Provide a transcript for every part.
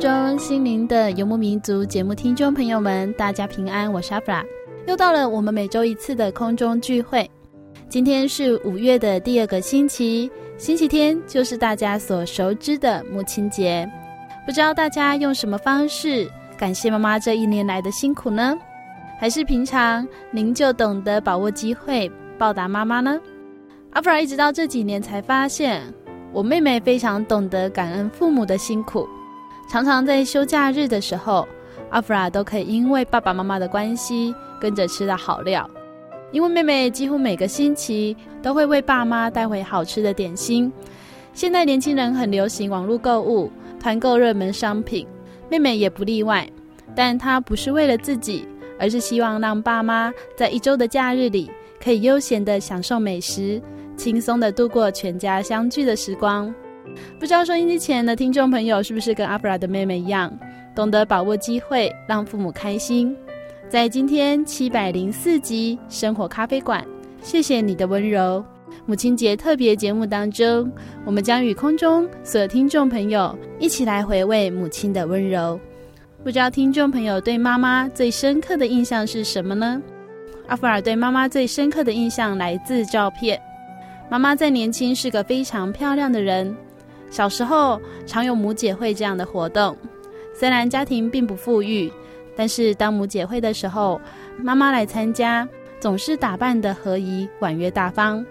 中，心灵的游牧民族节目听众朋友们，大家平安，我是阿弗拉。又到了我们每周一次的空中聚会。今天是五月的第二个星期，星期天就是大家所熟知的母亲节。不知道大家用什么方式感谢妈妈这一年来的辛苦呢？还是平常您就懂得把握机会报答妈妈呢？阿弗拉一直到这几年才发现，我妹妹非常懂得感恩父母的辛苦。常常在休假日的时候，阿弗拉都可以因为爸爸妈妈的关系跟着吃到好料。因为妹妹几乎每个星期都会为爸妈带回好吃的点心。现在年轻人很流行网络购物，团购热门商品，妹妹也不例外。但她不是为了自己，而是希望让爸妈在一周的假日里可以悠闲地享受美食，轻松地度过全家相聚的时光。不知道收音机前的听众朋友是不是跟阿弗拉的妹妹一样，懂得把握机会，让父母开心？在今天七百零四集生活咖啡馆，谢谢你的温柔。母亲节特别节目当中，我们将与空中所有听众朋友一起来回味母亲的温柔。不知道听众朋友对妈妈最深刻的印象是什么呢？阿弗拉对妈妈最深刻的印象来自照片。妈妈在年轻是个非常漂亮的人。小时候常有母姐会这样的活动，虽然家庭并不富裕，但是当母姐会的时候，妈妈来参加，总是打扮得合宜、婉约大方。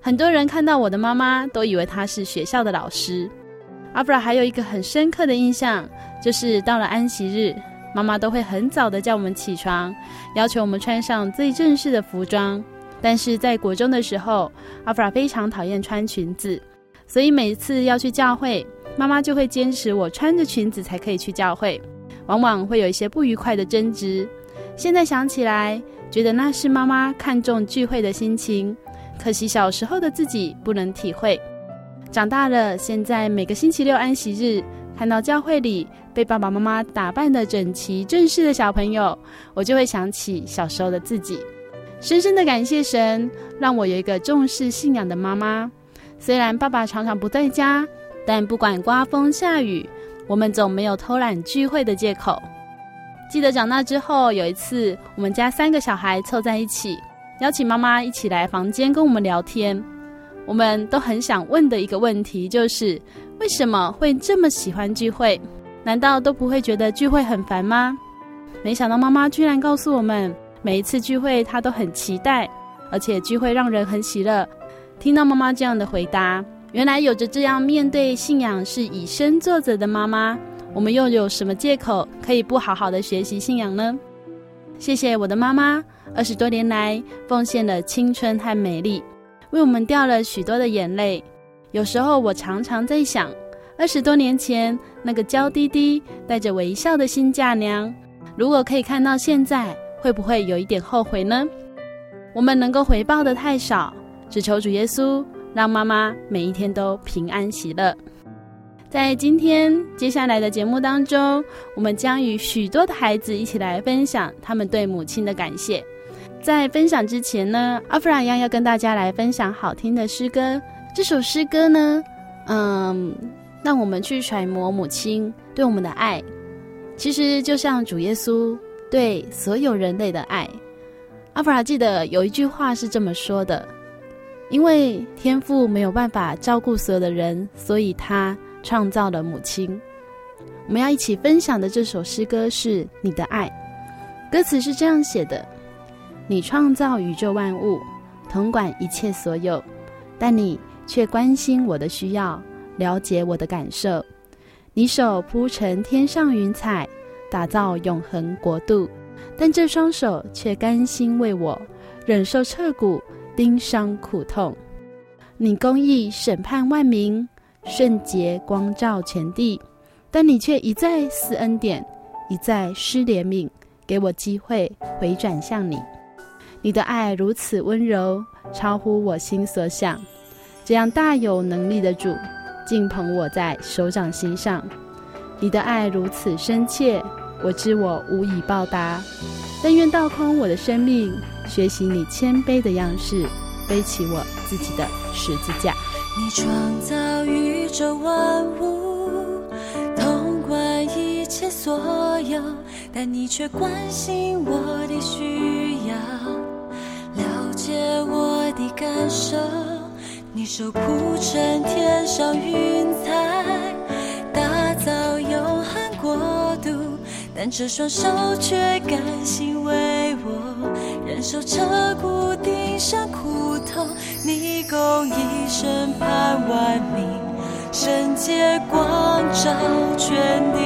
很多人看到我的妈妈，都以为她是学校的老师。阿弗拉还有一个很深刻的印象，就是到了安息日，妈妈都会很早的叫我们起床，要求我们穿上最正式的服装。但是在国中的时候，阿弗拉非常讨厌穿裙子。所以每次要去教会，妈妈就会坚持我穿着裙子才可以去教会，往往会有一些不愉快的争执。现在想起来，觉得那是妈妈看重聚会的心情，可惜小时候的自己不能体会。长大了，现在每个星期六安息日，看到教会里被爸爸妈妈打扮得整齐正式的小朋友，我就会想起小时候的自己，深深的感谢神，让我有一个重视信仰的妈妈。虽然爸爸常常不在家，但不管刮风下雨，我们总没有偷懒聚会的借口。记得长大之后，有一次我们家三个小孩凑在一起，邀请妈妈一起来房间跟我们聊天。我们都很想问的一个问题就是：为什么会这么喜欢聚会？难道都不会觉得聚会很烦吗？没想到妈妈居然告诉我们，每一次聚会她都很期待，而且聚会让人很喜乐。听到妈妈这样的回答，原来有着这样面对信仰是以身作则的妈妈，我们又有什么借口可以不好好的学习信仰呢？谢谢我的妈妈，二十多年来奉献了青春和美丽，为我们掉了许多的眼泪。有时候我常常在想，二十多年前那个娇滴滴、带着微笑的新嫁娘，如果可以看到现在，会不会有一点后悔呢？我们能够回报的太少。只求主耶稣让妈妈每一天都平安喜乐。在今天接下来的节目当中，我们将与许多的孩子一起来分享他们对母亲的感谢。在分享之前呢，阿弗拉一样要跟大家来分享好听的诗歌。这首诗歌呢，嗯，让我们去揣摩母亲对我们的爱，其实就像主耶稣对所有人类的爱。阿弗拉记得有一句话是这么说的：“因为天父没有办法照顾所有的人，所以他创造了母亲。”我们要一起分享的这首诗歌是《你的爱》，歌词是这样写的：“你创造宇宙万物，统管一切所有，但你却关心我的需要，了解我的感受。你手铺成天上云彩，打造永恒国度。”但这双手却甘心为我忍受彻骨钉伤苦痛。你公义审判万民，圣洁光照全地，但你却一再施恩典，一再施怜悯，给我机会回转向你。你的爱如此温柔，超乎我心所想。这样大有能力的主，竟捧我在手掌心上。你的爱如此深切。我知我无以报答，但愿倒空我的生命，学习你谦卑的样式，背起我自己的十字架。你创造宇宙万物，统管一切所有，但你却关心我的需要，了解我的感受。你手铺成天上云彩，但这双手却甘心为我忍受彻骨钉伤苦痛，你共一生盼万民，圣洁光照全地，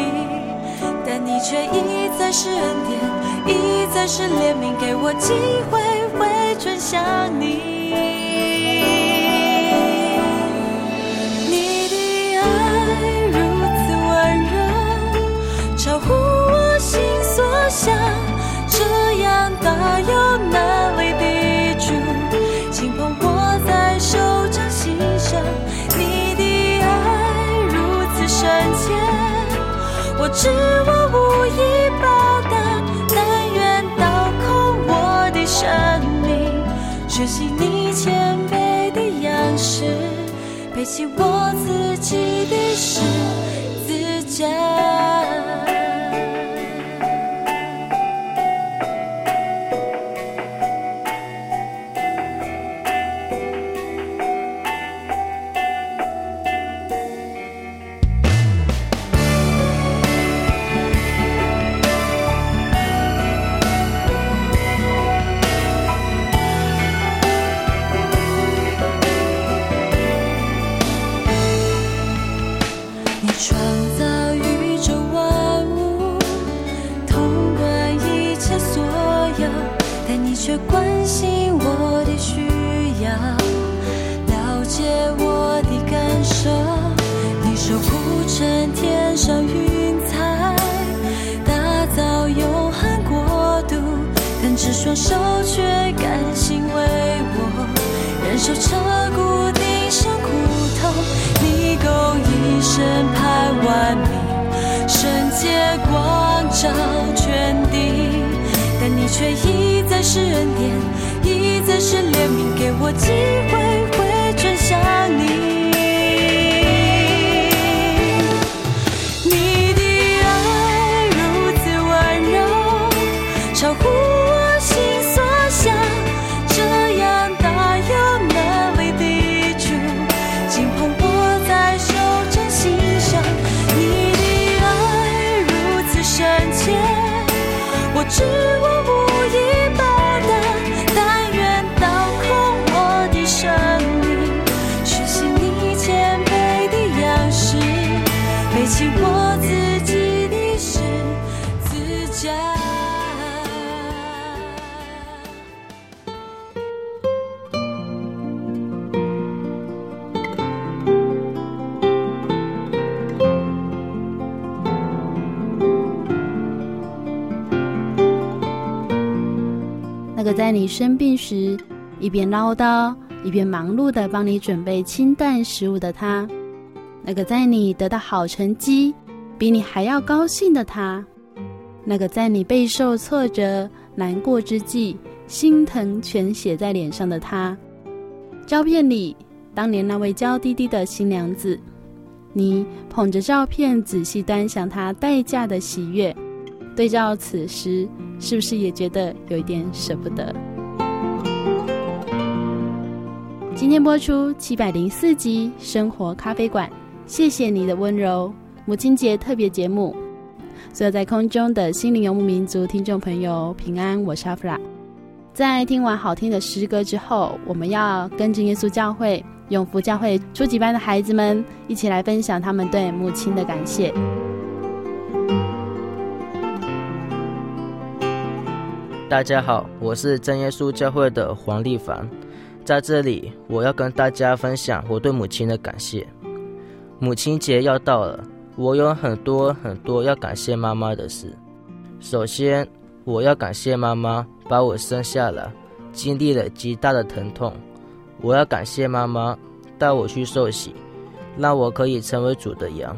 但你却一再施恩典，一再施怜悯，给我机会回转向你。是我无意报答，但愿倒空我的生命，学习你谦卑的样式，背起我自己的十字架。手彻骨定像骨头，你够一身拍万你，圣洁光照全地，但你却一再是恩典，一再是怜悯，给我机会回转向你。你生病时，一边唠叨一边忙碌的帮你准备清淡食物的他；那个在你得到好成绩比你还要高兴的他，那个在你备受挫折、难过之际心疼全写在脸上的他。照片里，当年那位娇滴滴的新娘子，你捧着照片仔细端详她待嫁的喜悦，对照此时，是不是也觉得有一点舍不得？今天播出七百零四集《生活咖啡馆》，谢谢你的温柔，母亲节特别节目，所有在空中的心灵游牧民族听众朋友平安，我是阿弗拉。在听完好听的诗歌之后，我们要跟着耶稣教会永福教会初级班的孩子们一起来分享他们对母亲的感谢。大家好，我是真耶稣教会的黄立凡。在这里，我要跟大家分享我对母亲的感谢。母亲节要到了，我有很多很多要感谢妈妈的事。首先，我要感谢妈妈把我生下来，经历了极大的疼痛。我要感谢妈妈带我去受洗，让我可以成为主的羊。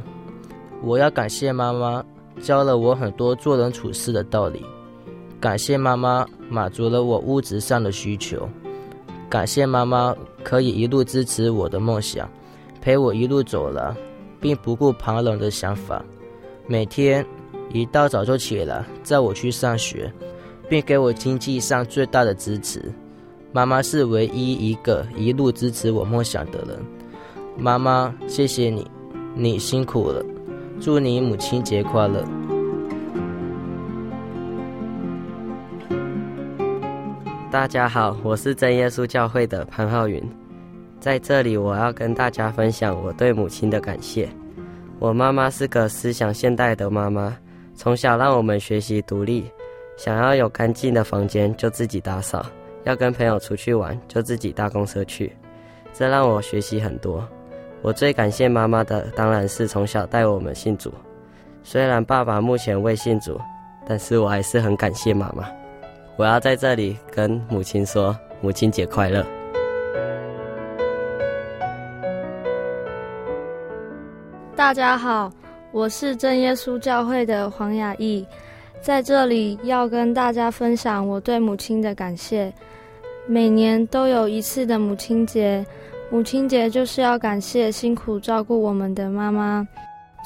我要感谢妈妈教了我很多做人处事的道理。感谢妈妈满足了我物质上的需求。感谢妈妈可以一路支持我的梦想，陪我一路走了，并不顾旁人的想法。每天一大早就起来载我去上学，并给我经济上最大的支持。妈妈是唯一一个一路支持我梦想的人。妈妈，谢谢你，你辛苦了。祝你母亲节快乐。大家好，我是真耶稣教会的潘浩云，在这里我要跟大家分享我对母亲的感谢。我妈妈是个思想现代的妈妈，从小让我们学习独立，想要有干净的房间就自己打扫，要跟朋友出去玩就自己搭公车去，这让我学习很多。我最感谢妈妈的当然是从小带我们信主，虽然爸爸目前未信主，但是我还是很感谢妈妈。我要在这里跟母亲说母亲节快乐。大家好，我是真耶稣教会的黄雅艺，在这里要跟大家分享我对母亲的感谢。每年都有一次的母亲节，母亲节就是要感谢辛苦照顾我们的妈妈，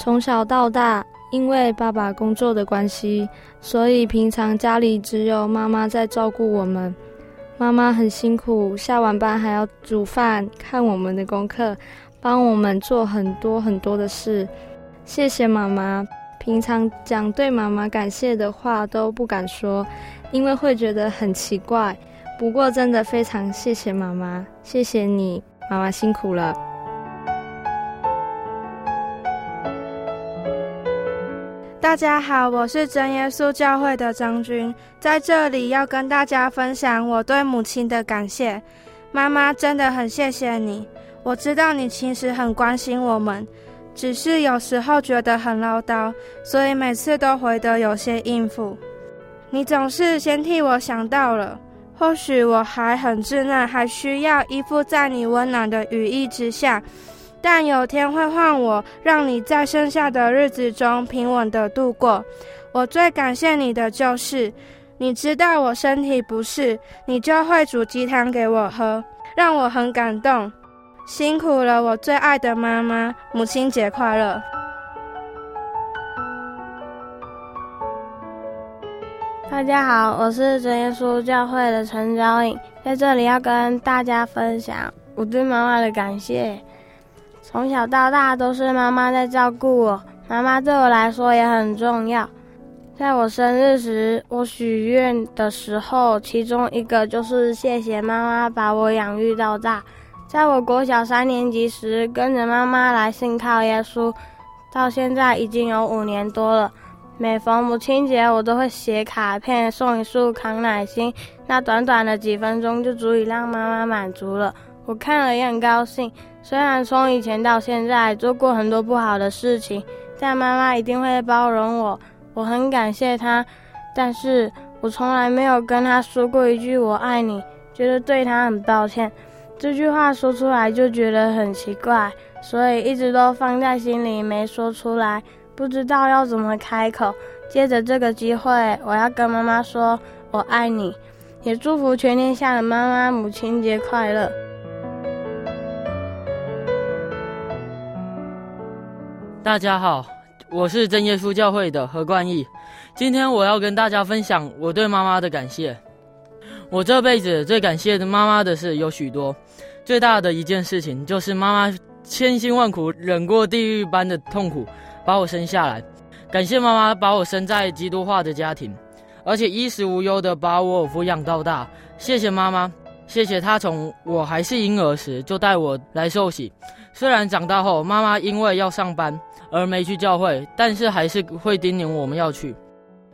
从小到大。因为爸爸工作的关系，所以平常家里只有妈妈在照顾我们。妈妈很辛苦，下完班还要煮饭、看我们的功课，帮我们做很多很多的事。谢谢妈妈。平常讲对妈妈感谢的话都不敢说，因为会觉得很奇怪。不过真的非常谢谢妈妈，谢谢你，妈妈辛苦了。大家好，我是真耶稣教会的张军，在这里要跟大家分享我对母亲的感谢。妈妈真的很谢谢你，我知道你其实很关心我们，只是有时候觉得很唠叨，所以每次都回得有些应付。你总是先替我想到了，或许我还很稚嫩，还需要依附在你温暖的羽翼之下。但有天会换我，让你在剩下的日子中平稳地度过。我最感谢你的就是，你知道我身体不适，你就会煮鸡汤给我喝，让我很感动。辛苦了，我最爱的妈妈，母亲节快乐！大家好，我是真耶稣教会的陈昭颖，在这里要跟大家分享我对妈妈的感谢。从小到大都是妈妈在照顾我，妈妈对我来说也很重要。在我生日时，我许愿的时候，其中一个就是谢谢妈妈把我养育到大。在我国小三年级时，跟着妈妈来信靠耶稣，到现在已经有五年多了。每逢母亲节，我都会写卡片，送一束康乃馨，那短短的几分钟就足以让妈妈满足了。我看了也很高兴。虽然从以前到现在做过很多不好的事情，但妈妈一定会包容我。我很感谢她，但是我从来没有跟她说过一句“我爱你”，觉得对她很抱歉。这句话说出来就觉得很奇怪，所以一直都放在心里没说出来，不知道要怎么开口。借着这个机会，我要跟妈妈说我爱你，也祝福全天下的妈妈母亲节快乐。大家好，我是真耶稣教会的何冠义，今天我要跟大家分享我对妈妈的感谢。我这辈子最感谢的妈妈的事有许多，最大的一件事情就是妈妈千辛万苦忍过地狱般的痛苦，把我生下来。感谢妈妈把我生在基督化的家庭，而且衣食无忧的把我抚养到大。谢谢妈妈，谢谢她从我还是婴儿时就带我来受洗。虽然长大后妈妈因为要上班而没去教会，但是还是会叮咛我们要去。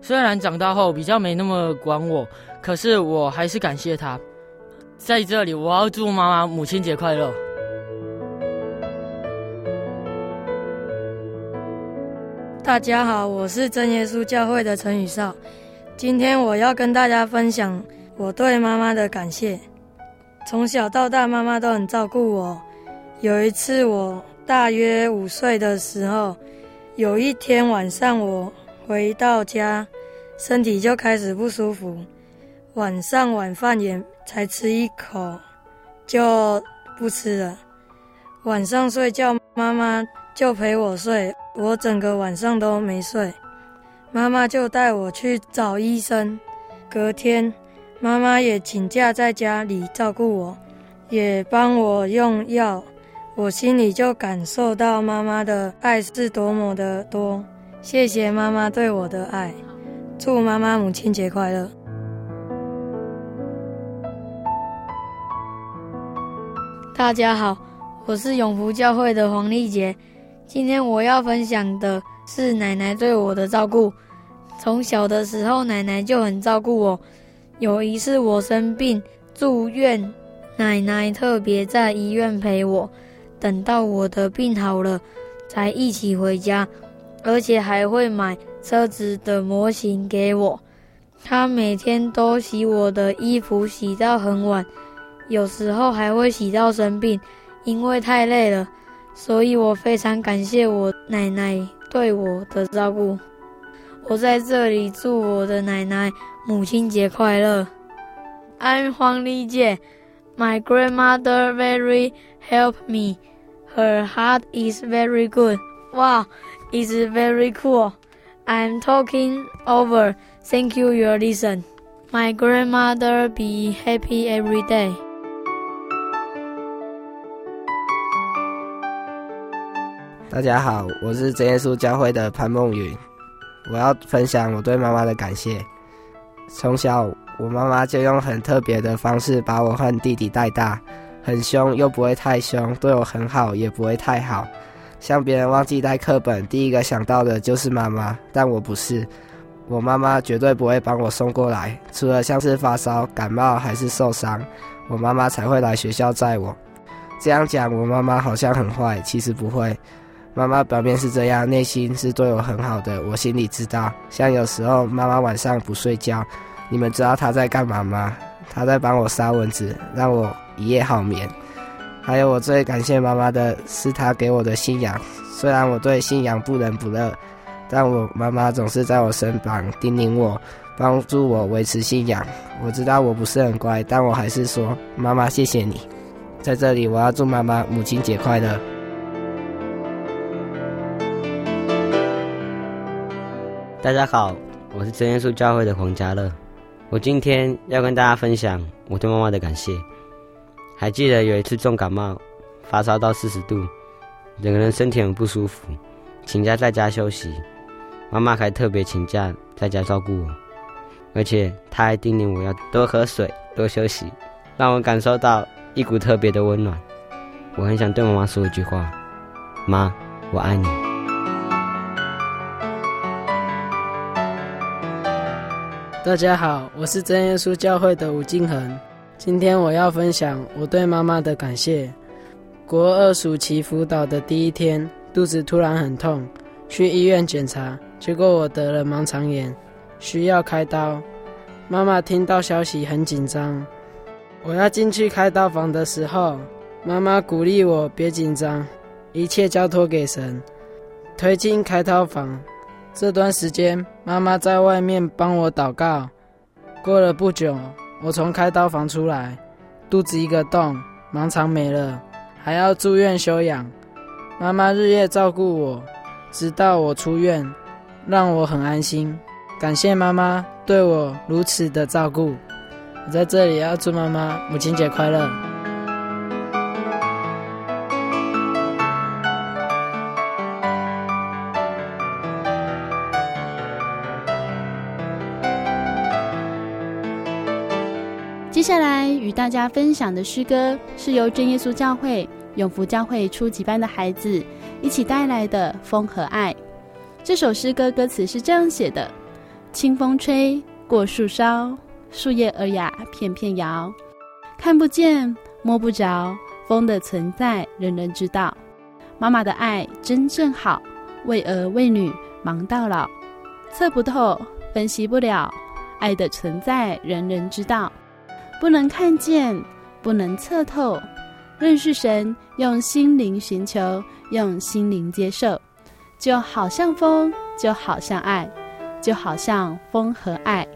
虽然长大后比较没那么管我，可是我还是感谢她。在这里，我要祝妈妈母亲节快乐。大家好，我是真耶稣教会的陈宇少。今天我要跟大家分享我对妈妈的感谢。从小到大，妈妈都很照顾我。有一次，我大约五岁的时候，有一天晚上，我回到家，身体就开始不舒服。晚上晚饭也才吃一口，就不吃了。晚上睡觉，妈妈就陪我睡。我整个晚上都没睡，妈妈就带我去找医生。隔天，妈妈也请假在家里照顾我，也帮我用药。我心里就感受到妈妈的爱是多么的多。谢谢妈妈对我的爱，祝妈妈母亲节快乐。大家好，我是永福教会的黄丽杰。今天我要分享的是奶奶对我的照顾。从小的时候，奶奶就很照顾我。有一次我生病住院，奶奶特别在医院陪我，等到我的病好了，才一起回家，而且还会买车子的模型给我。她每天都洗我的衣服，洗到很晚，有时候还会洗到生病，因为太累了。所以我非常感谢我奶奶对我的照顾。我在这里祝我的奶奶母亲节快乐。I'm 黄丽姐。My grandmother very help me. Her heart is very good. Wow, it's very cool. I'm talking over. Thank you, your listen. My grandmother be happy every day. 大家好，我是真耶稣教会的潘梦云，我要分享我对妈妈的感谢。从小，我妈妈就用很特别的方式把我和弟弟带大，很凶又不会太凶，对我很好也不会太好。像别人忘记带课本，第一个想到的就是妈妈，但我不是。我妈妈绝对不会帮我送过来，除了像是发烧、感冒还是受伤，我妈妈才会来学校载我。这样讲，我妈妈好像很坏，其实不会。妈妈表面是这样，内心是对我很好的。我心里知道，像有时候妈妈晚上不睡觉，你们知道她在干嘛吗？她在帮我杀蚊子，让我一夜好眠。还有我最感谢妈妈的是她给我的信仰。虽然我对信仰不冷不热，但我妈妈总是在我身旁叮咛我，帮助我维持信仰。我知道我不是很乖，但我还是说妈妈谢谢你。在这里，我要祝妈妈母亲节快乐。大家好，我是真耶稣教会的黄家乐。我今天要跟大家分享我对妈妈的感谢。还记得有一次重感冒，发烧到四十度，整个人身体很不舒服，请假在家休息。妈妈还特别请假在家照顾我，而且她还叮咛我要多喝水、多休息，让我感受到一股特别的温暖。我很想对妈妈说一句话：妈，我爱你。大家好，我是真耶稣教会的吴敬恒。今天我要分享我对妈妈的感谢。国二暑期辅导的第一天，肚子突然很痛，去医院检查，结果我得了盲肠炎，需要开刀。妈妈听到消息很紧张。我要进去开刀房的时候，妈妈鼓励我别紧张，一切交托给神。推进开刀房，这段时间妈妈在外面帮我祷告。过了不久，我从开刀房出来，肚子一个洞，盲肠没了，还要住院休养。妈妈日夜照顾我，直到我出院，让我很安心。感谢妈妈对我如此的照顾。我在这里要祝妈妈母亲节快乐。接下来与大家分享的诗歌是由真耶稣教会永福教会初级班的孩子一起带来的《风和爱》。这首诗歌歌词是这样写的：清风吹过树梢，树叶儿呀片片摇，看不见摸不着，风的存在人人知道。妈妈的爱真正好，为儿为女忙到老，测不透分析不了，爱的存在人人知道。不能看见，不能测透，认识神，用心灵寻求，用心灵接受，就好像风，就好像爱，就好像风和爱。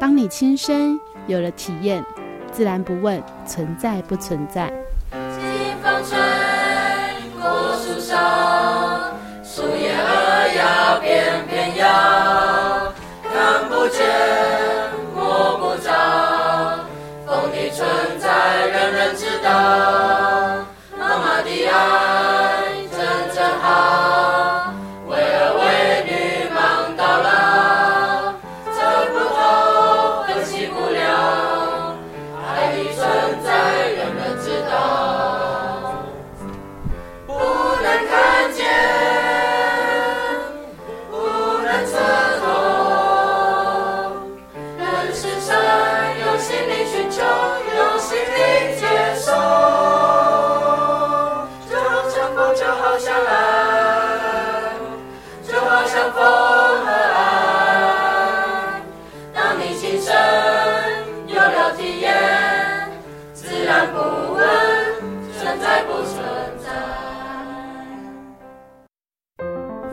当你亲身有了体验，自然不问存在不存在。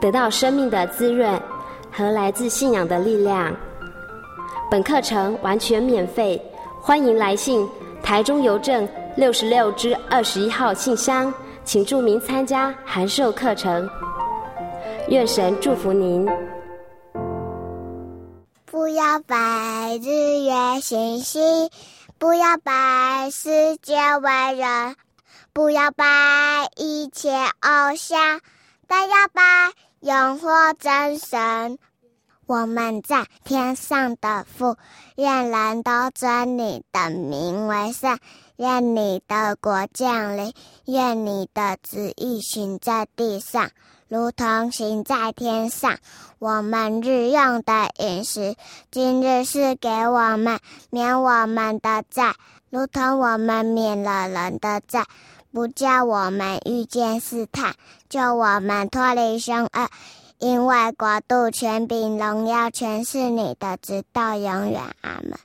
得到生命的滋润和来自信仰的力量。本课程完全免费，欢迎来信台中邮政六十六支二十一号信箱，请注明参加函授课程。愿神祝福您。不要拜日月星星，不要拜世界伟人，不要拜一切偶像，但要拜。永活真神，我们在天上的父，愿人都尊你的名为圣，愿你的国降临，愿你的旨意行在地上，如同行在天上。我们日用的饮食，今日是给我们，免我们的债，如同我们免了人的债。不叫我们遇见试探，救我们脱离凶恶，因为国度、权柄、荣耀，全是你的，直到永远。阿门。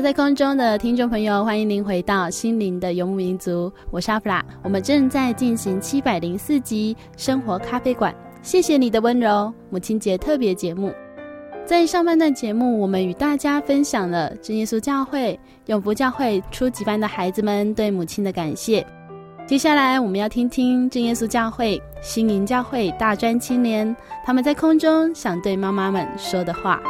在空中的听众朋友，欢迎您回到心灵的游牧民族，我是阿弗拉。我们正在进行七百零四集生活咖啡馆，谢谢你的温柔母亲节特别节目。在上半段节目，我们与大家分享了真耶稣教会永福教会初级班的孩子们对母亲的感谢。接下来，我们要听听真耶稣教会新营教会大专青年他们在空中想对妈妈们说的话。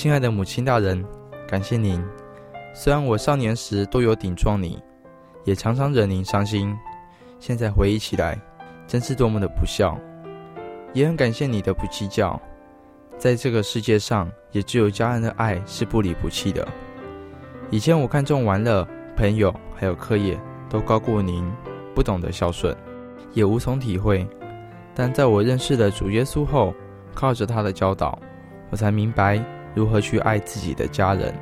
亲爱的母亲大人，感谢您。虽然我少年时都有顶撞你，也常常惹您伤心，现在回忆起来，真是多么的不孝。也很感谢你的不计较，在这个世界上，也只有家人的爱是不离不弃的。以前我看重玩乐、朋友还有课业，都高过您，不懂得孝顺，也无从体会。但在我认识了主耶稣后，靠着他的教导，我才明白。如何去爱自己的家人？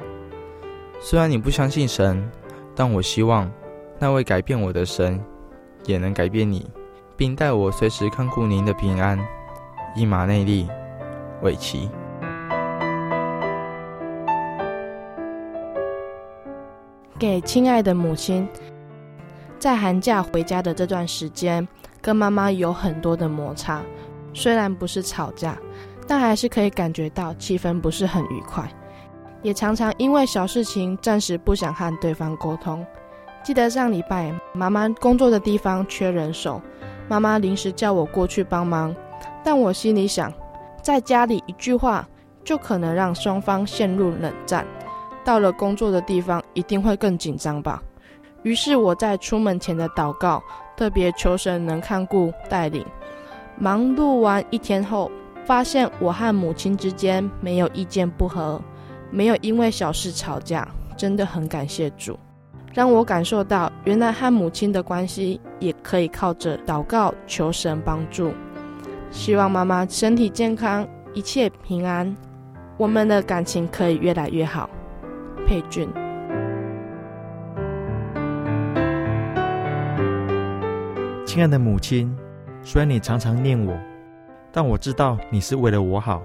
虽然你不相信神，但我希望那位改变我的神也能改变你，并带我随时看顾您的平安。伊马内利，韦奇。给亲爱的母亲，在寒假回家的这段时间，跟妈妈有很多的摩擦，虽然不是吵架。但还是可以感觉到气氛不是很愉快，也常常因为小事情暂时不想和对方沟通。记得上礼拜妈妈工作的地方缺人手，妈妈临时叫我过去帮忙，但我心里想，在家里一句话就可能让双方陷入冷战，到了工作的地方一定会更紧张吧。于是我在出门前的祷告，特别求神能看顾带领。忙碌完一天后，发现我和母亲之间没有意见不合，没有因为小事吵架，真的很感谢主，让我感受到原来和母亲的关系也可以靠着祷告求神帮助。希望妈妈身体健康，一切平安，我们的感情可以越来越好。佩君，亲爱的母亲，虽然你常常念我。但我知道你是为了我好，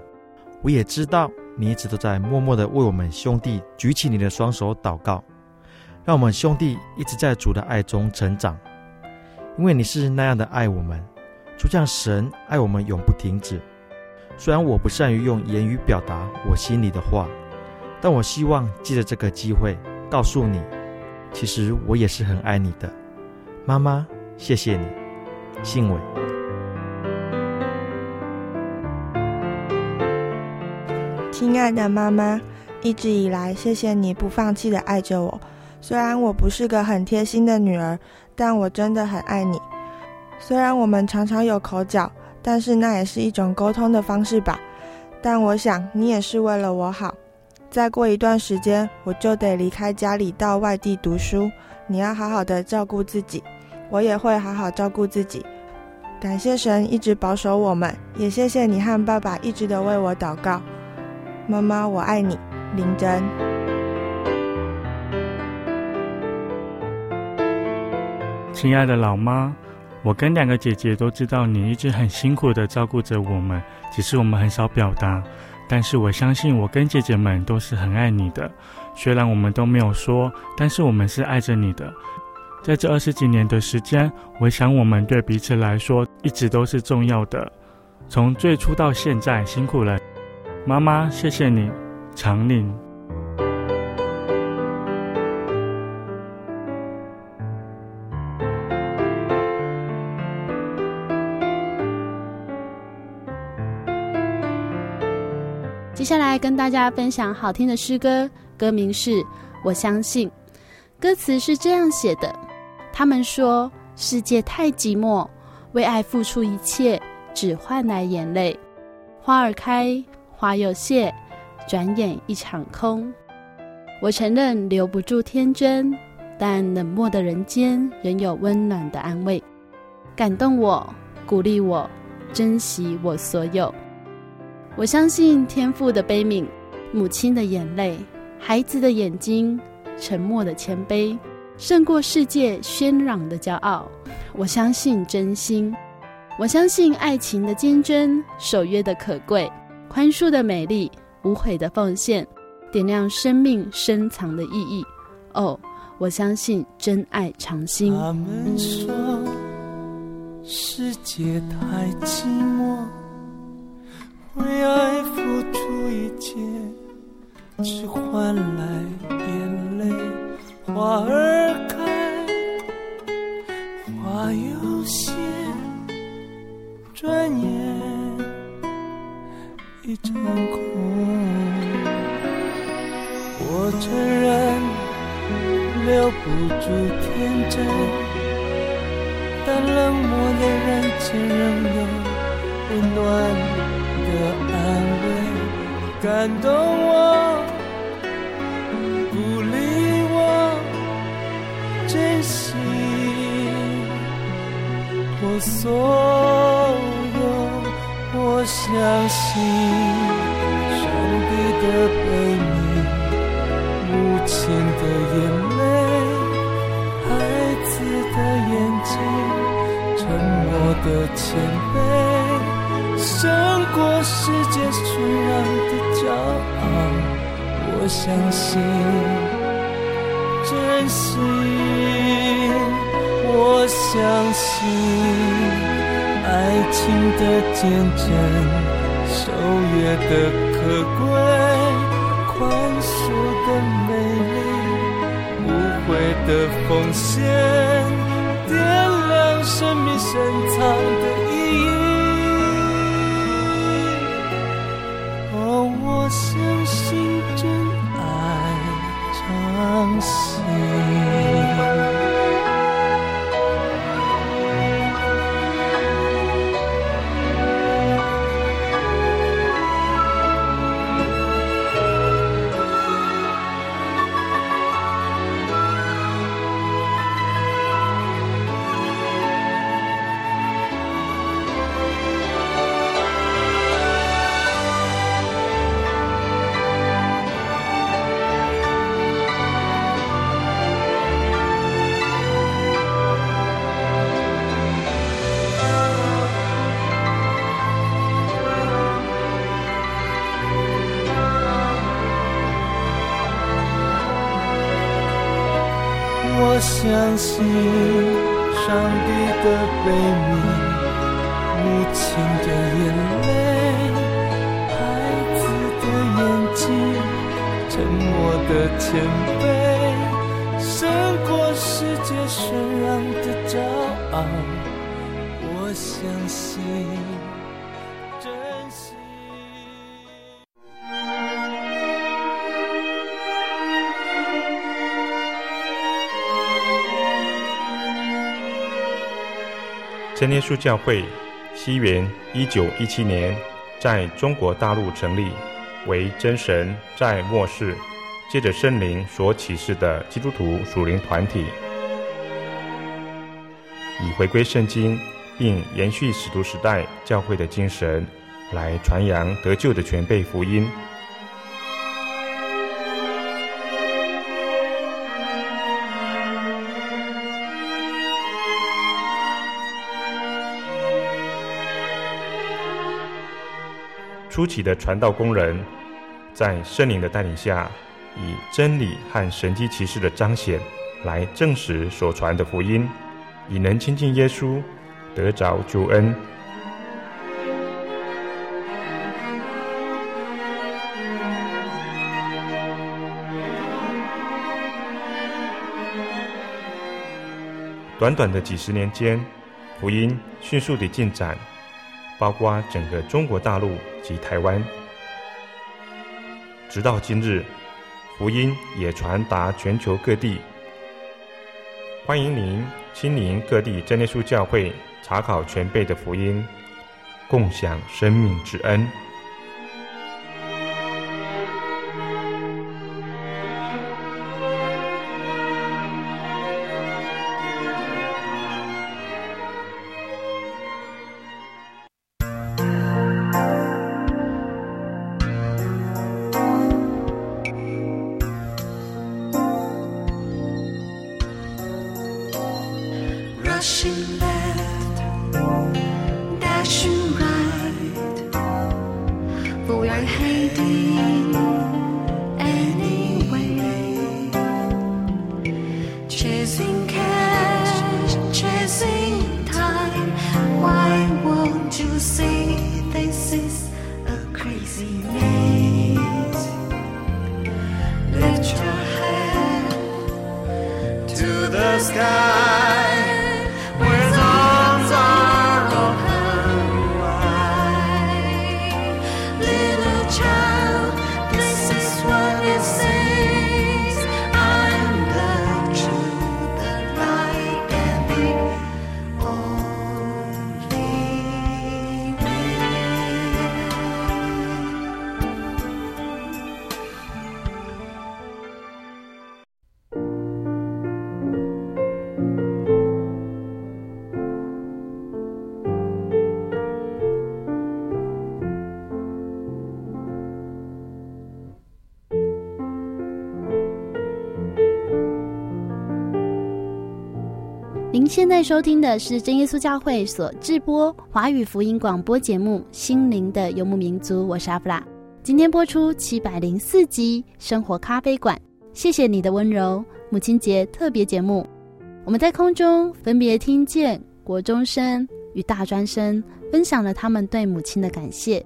我也知道你一直都在默默的为我们兄弟举起你的双手祷告，让我们兄弟一直在主的爱中成长。因为你是那样的爱我们，就像神爱我们永不停止。虽然我不善于用言语表达我心里的话，但我希望借着这个机会告诉你，其实我也是很爱你的，妈妈，谢谢你，信伟。亲爱的妈妈，一直以来，谢谢你不放弃的爱着我。虽然我不是个很贴心的女儿，但我真的很爱你。虽然我们常常有口角，但是那也是一种沟通的方式吧。但我想你也是为了我好。再过一段时间，我就得离开家里到外地读书，你要好好的照顾自己，我也会好好照顾自己。感谢神一直保守我们，也谢谢你和爸爸一直的为我祷告。妈妈，我爱你，林真。亲爱的老妈，我跟两个姐姐都知道你一直很辛苦的照顾着我们，只是我们很少表达。但是我相信我跟姐姐们都是很爱你的，虽然我们都没有说，但是我们是爱着你的。在这二十几年的时间，我想我们对彼此来说一直都是重要的。从最初到现在，辛苦了。妈妈，谢谢你，长岭。接下来跟大家分享好听的诗歌，歌名是《我相信》，歌词是这样写的：他们说世界太寂寞，为爱付出一切，只换来眼泪。花儿开。花又谢，转眼一场空。我承认留不住天真，但冷漠的人间仍有温暖的安慰，感动我，鼓励我，珍惜我所有。我相信天父的悲悯，母亲的眼泪，孩子的眼睛，沉默的谦卑。胜过世界喧嚷的骄傲。我相信真心，我相信爱情的坚贞，守约的可贵，宽恕的美丽，无悔的奉献，点亮生命深藏的意义。哦，我相信真爱长新。他们说世界太寂寞，为爱付出一切，只换来眼泪。花儿开，花又谢，转眼一场空。我承认留不住天真，但冷漠的人间仍有温暖的安慰，感动我，鼓励我，珍惜我所。我相信上帝的悲悯。母亲的眼泪，孩子的眼睛，沉默的谦卑，胜过世界喧嚷的骄傲。我相信，真心，我相信，爱情的见证，守约的可贵，宽恕的美丽，无悔。的奉献，点亮生命深藏的意。相信。珍惜真耶稣教会，西元一九一七年在中国大陆成立，为真神在末世借着圣灵所启示的基督徒属灵团体，以回归圣经并延续使徒时代教会的精神，来传扬得救的全备福音。初期的传道工人，在圣灵的带领下，以真理和神迹奇事的彰显，来证实所传的福音，以能亲近耶稣，得着救恩。短短的几十年间，福音迅速地进展。包括整个中国大陆及台湾，直到今日，福音也传达全球各地。欢迎您亲临各地真耶稣教会，查考全辈的福音，共享生命之恩。现在收听的是真耶稣教会所制播华语福音广播节目《心灵的游牧民族》，我是阿弗拉。今天播出七百零四集《生活咖啡馆》，谢谢你的温柔。母亲节特别节目，我们在空中分别听见国中生与大专生分享了他们对母亲的感谢。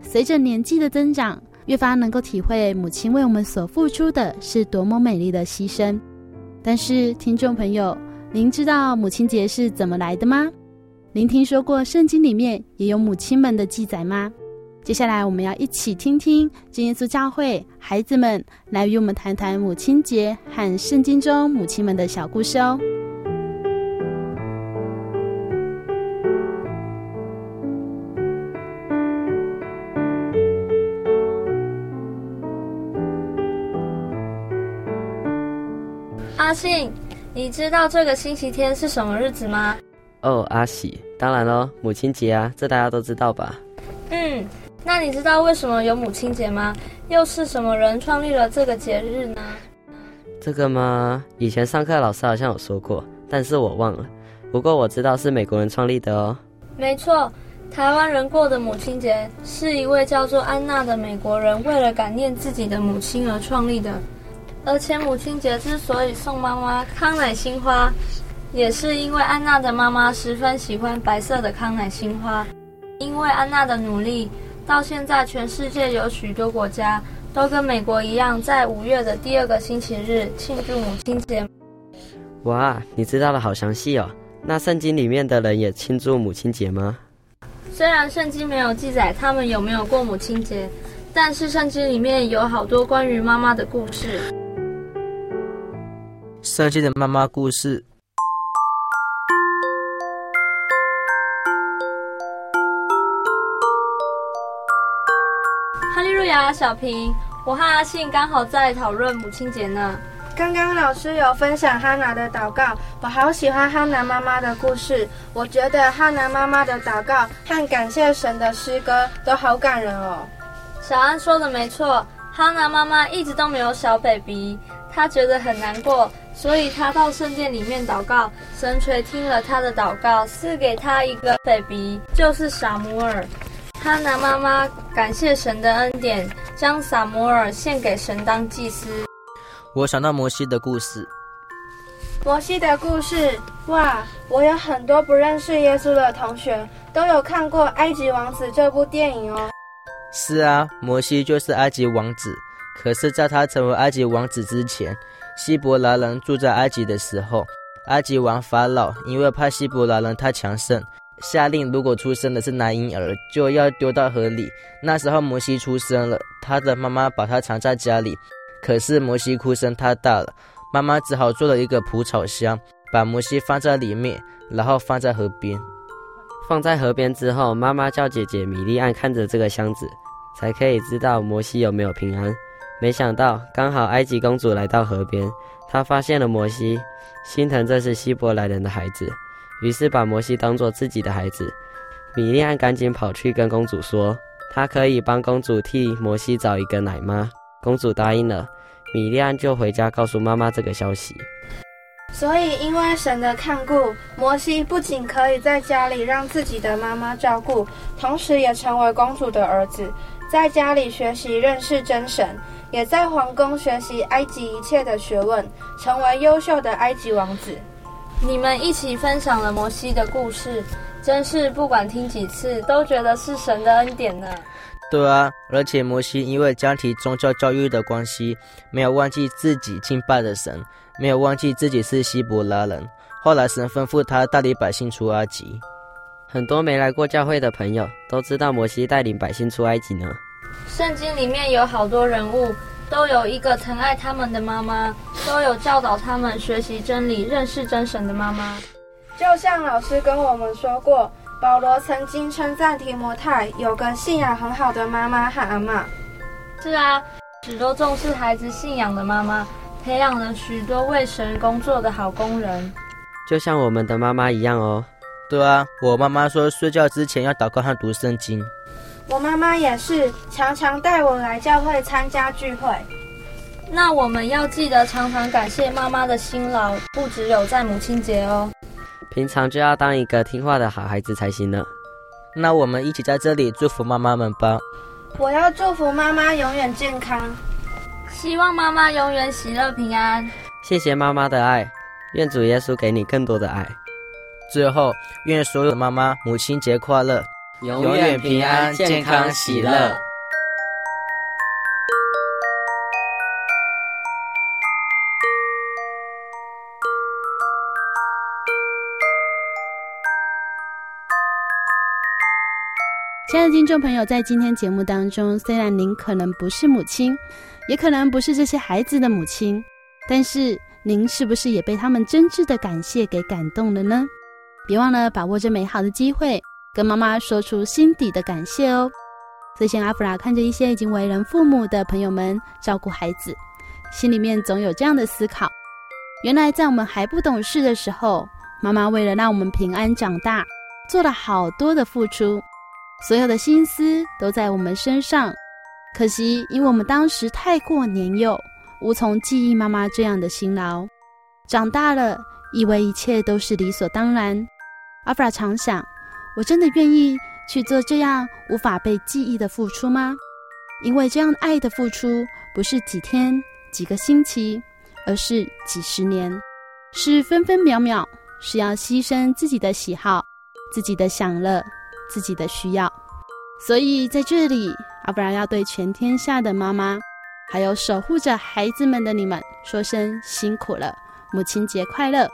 随着年纪的增长，越发能够体会母亲为我们所付出的是多么美丽的牺牲。但是，听众朋友，您知道母亲节是怎么来的吗？您听说过圣经里面也有母亲们的记载吗？接下来我们要一起听听真耶稣教会孩子们来与我们谈谈母亲节和圣经中母亲们的小故事哦。阿信，你知道这个星期天是什么日子吗？哦，阿喜，当然喽，母亲节啊，这大家都知道吧？嗯，那你知道为什么有母亲节吗？又是什么人创立了这个节日呢？这个吗？以前上课老师好像有说过，但是我忘了。不过我知道是美国人创立的哦。没错，台湾人过的母亲节是一位叫做安娜的美国人为了感念自己的母亲而创立的。而且母亲节之所以送妈妈康乃馨花，也是因为安娜的妈妈十分喜欢白色的康乃馨花。因为安娜的努力，到现在全世界有许多国家都跟美国一样，在五月的第二个星期日庆祝母亲节。哇，你知道的好详细哦！那圣经里面的人也庆祝母亲节吗？虽然圣经没有记载他们有没有过母亲节，但是圣经里面有好多关于妈妈的故事。圣经的妈妈故事。哈利路亚，小平，我和阿信刚好在讨论母亲节呢。刚刚老师有分享哈娜的祷告，我好喜欢哈娜妈妈的故事。我觉得哈娜妈妈的祷告和感谢神的诗歌都好感人哦。小安说的没错，哈娜妈妈一直都没有小 baby，她觉得很难过，所以他到圣殿里面祷告，神垂听了他的祷告，赐给他一个 baby，就是撒摩尔。哈拿妈妈感谢神的恩典，将撒摩尔献给神当祭司。我想到摩西的故事。摩西的故事，哇！我有很多不认识耶稣的同学都有看过《埃及王子》这部电影哦。是啊，摩西就是埃及王子。可是，在他成为埃及王子之前，希伯来人住在埃及的时候，埃及王法老因为怕希伯来人太强盛。下令，如果出生的是男婴儿，就要丢到河里。那时候摩西出生了，他的妈妈把他藏在家里。可是摩西哭声太大了，妈妈只好做了一个蒲草箱，把摩西放在里面，然后放在河边。放在河边之后，妈妈叫姐姐米利暗看着这个箱子，才可以知道摩西有没有平安。没想到刚好埃及公主来到河边，她发现了摩西，心疼这是希伯来人的孩子。于是把摩西当做自己的孩子，米利安赶紧跑去跟公主说，她可以帮公主替摩西找一个奶妈。公主答应了，米利安就回家告诉妈妈这个消息。所以，因为神的看顾，摩西不仅可以在家里让自己的妈妈照顾，同时也成为公主的儿子，在家里学习认识真神，也在皇宫学习埃及一切的学问，成为优秀的埃及王子。你们一起分享了摩西的故事，真是不管听几次，都觉得是神的恩典呢。对啊，而且摩西因为家庭宗教教育的关系，没有忘记自己敬拜的神。没有忘记自己是希伯来人。后来神吩咐他带领百姓出埃及。很多没来过教会的朋友都知道摩西带领百姓出埃及呢。圣经里面有好多人物，都有一个疼爱他们的妈妈，都有教导他们学习真理、认识真神的妈妈。就像老师跟我们说过，保罗曾经称赞提摩太有个信仰很好的妈妈和阿妈。是啊，许多重视孩子信仰的妈妈。培养了许多为神工作的好工人，就像我们的妈妈一样哦。对啊，我妈妈说睡觉之前要祷告和读圣经。我妈妈也是，常常带我来教会参加聚会。那我们要记得常常感谢妈妈的辛劳，不只有在母亲节哦。平常就要当一个听话的好孩子才行呢。那我们一起在这里祝福妈妈们吧。我要祝福妈妈永远健康。希望妈妈永远喜乐平安。谢谢妈妈的爱，愿主耶稣给你更多的爱。最后，愿所有的妈妈母亲节快乐，永远平安、健康、喜乐。亲爱的听众朋友，在今天节目当中，虽然您可能不是母亲，也可能不是这些孩子的母亲，但是您是不是也被他们真挚的感谢给感动了呢？别忘了把握这美好的机会，跟妈妈说出心底的感谢哦。最近阿弗拉看着一些已经为人父母的朋友们照顾孩子，心里面总有这样的思考：原来在我们还不懂事的时候，妈妈为了让我们平安长大，做了好多的付出。所有的心思都在我们身上，可惜因为我们当时太过年幼，无从记忆妈妈这样的辛劳。长大了，以为一切都是理所当然。阿弗拉常想，我真的愿意去做这样无法被记忆的付出吗？因为这样爱的付出，不是几天、几个星期，而是几十年，是分分秒秒，是要牺牲自己的喜好、自己的享乐。自己的需要，所以在这里，阿弗拉要对全天下的妈妈，还有守护着孩子们的你们，说声辛苦了，母亲节快乐！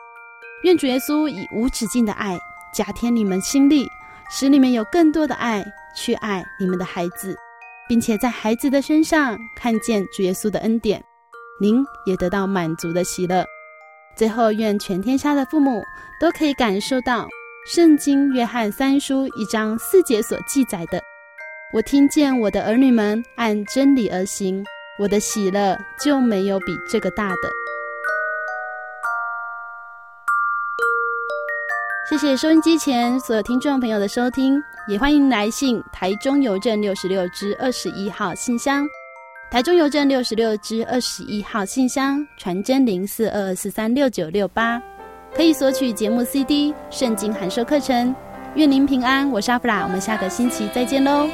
愿主耶稣以无止境的爱加添你们心力，使你们有更多的爱去爱你们的孩子，并且在孩子的身上看见主耶稣的恩典，您也得到满足的喜乐。最后，愿全天下的父母都可以感受到。圣经约翰三书一章四节所记载的：“我听见我的儿女们按真理而行，我的喜乐就没有比这个大的。”谢谢收音机前所有听众朋友的收听，也欢迎来信台中邮政六十六支二十一号信箱，台中邮政六十六支二十一号信箱，传真零四二二四三六九六八。可以索取节目 CD、圣经函授课程。愿您平安，我是阿弗拉，我们下个星期再见喽。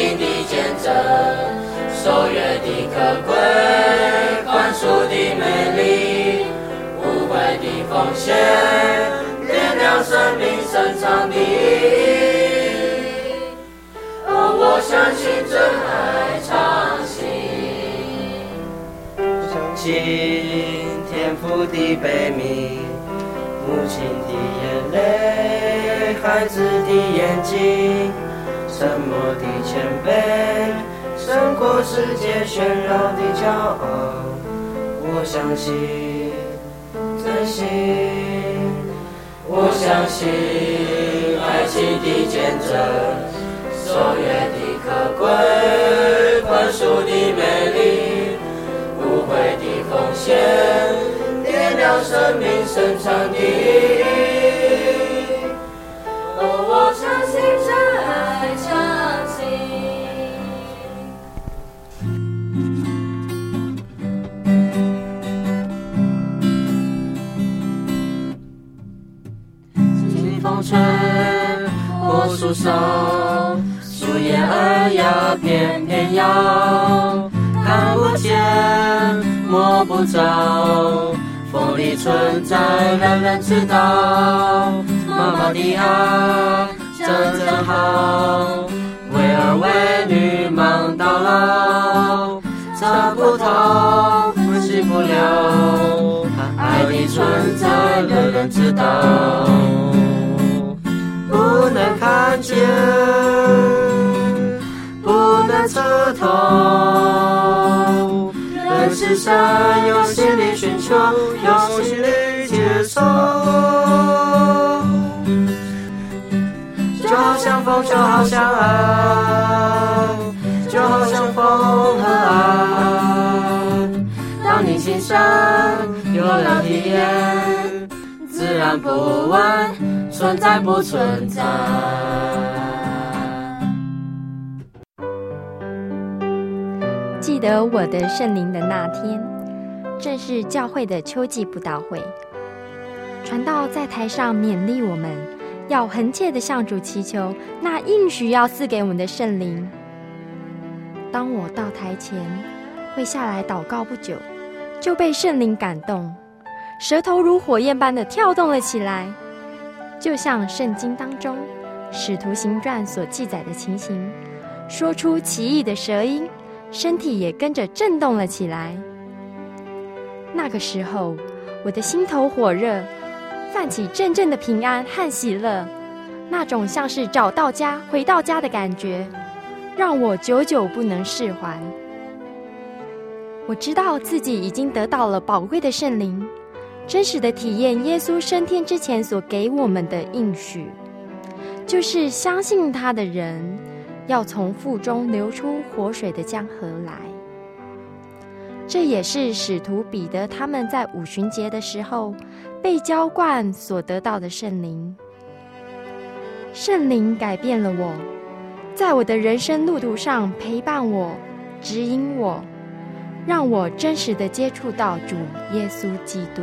爱情的见证。守约的可贵，宽恕的美丽，无悔的奉献，点亮生命深藏的意义。哦，我相信真爱长青，相信天父的悲悯，母亲的眼泪，孩子的眼睛，沉默的谦卑，胜过世界喧闹的骄傲。我相信真心，我相信爱情的见证，守约的可贵，宽恕的美丽，无悔的奉献，点亮生命生长的意义。信。清风吹过树梢，树叶儿呀翩翩摇，看不见。摸不着，风里存在，人人知道。妈妈的爱真真好，为儿为女忙到老。这葡萄分析不了，爱的存在，人人知道。不能看见，不能测透。世上用心里寻求，用心里接受，就好像风，就好像爱，就好像风和爱。当你心上有了体验，自然不问存在不存在。记得我的圣灵的那天，正是教会的秋季布道会。传道在台上勉励我们，要恳切的向主祈求那应许要赐给我们的圣灵。当我到台前，跪下来祷告不久，就被圣灵感动，舌头如火焰般的跳动了起来，就像圣经当中《使徒行传》所记载的情形，说出奇异的舌音。身体也跟着震动了起来。那个时候，我的心头火热，泛起阵阵的平安和喜乐，那种像是找到家、回到家的感觉，让我久久不能释怀。我知道自己已经得到了宝贵的圣灵，真实的体验耶稣升天之前所给我们的应许，就是相信他的人。要从腹中流出活水的江河来，这也是使徒彼得他们在五旬节的时候被浇灌所得到的圣灵。圣灵改变了我，在我的人生路途上陪伴我、指引我，让我真实的接触到主耶稣基督。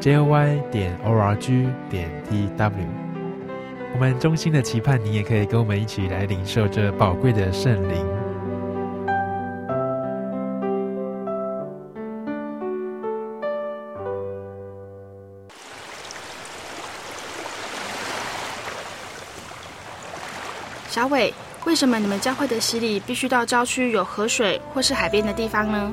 Jy 点 org 点 tw 我们衷心的期盼你也可以跟我们一起来领受这宝贵的圣灵。小伟，为什么你们教会的洗礼必须到郊区有河水或是海边的地方呢？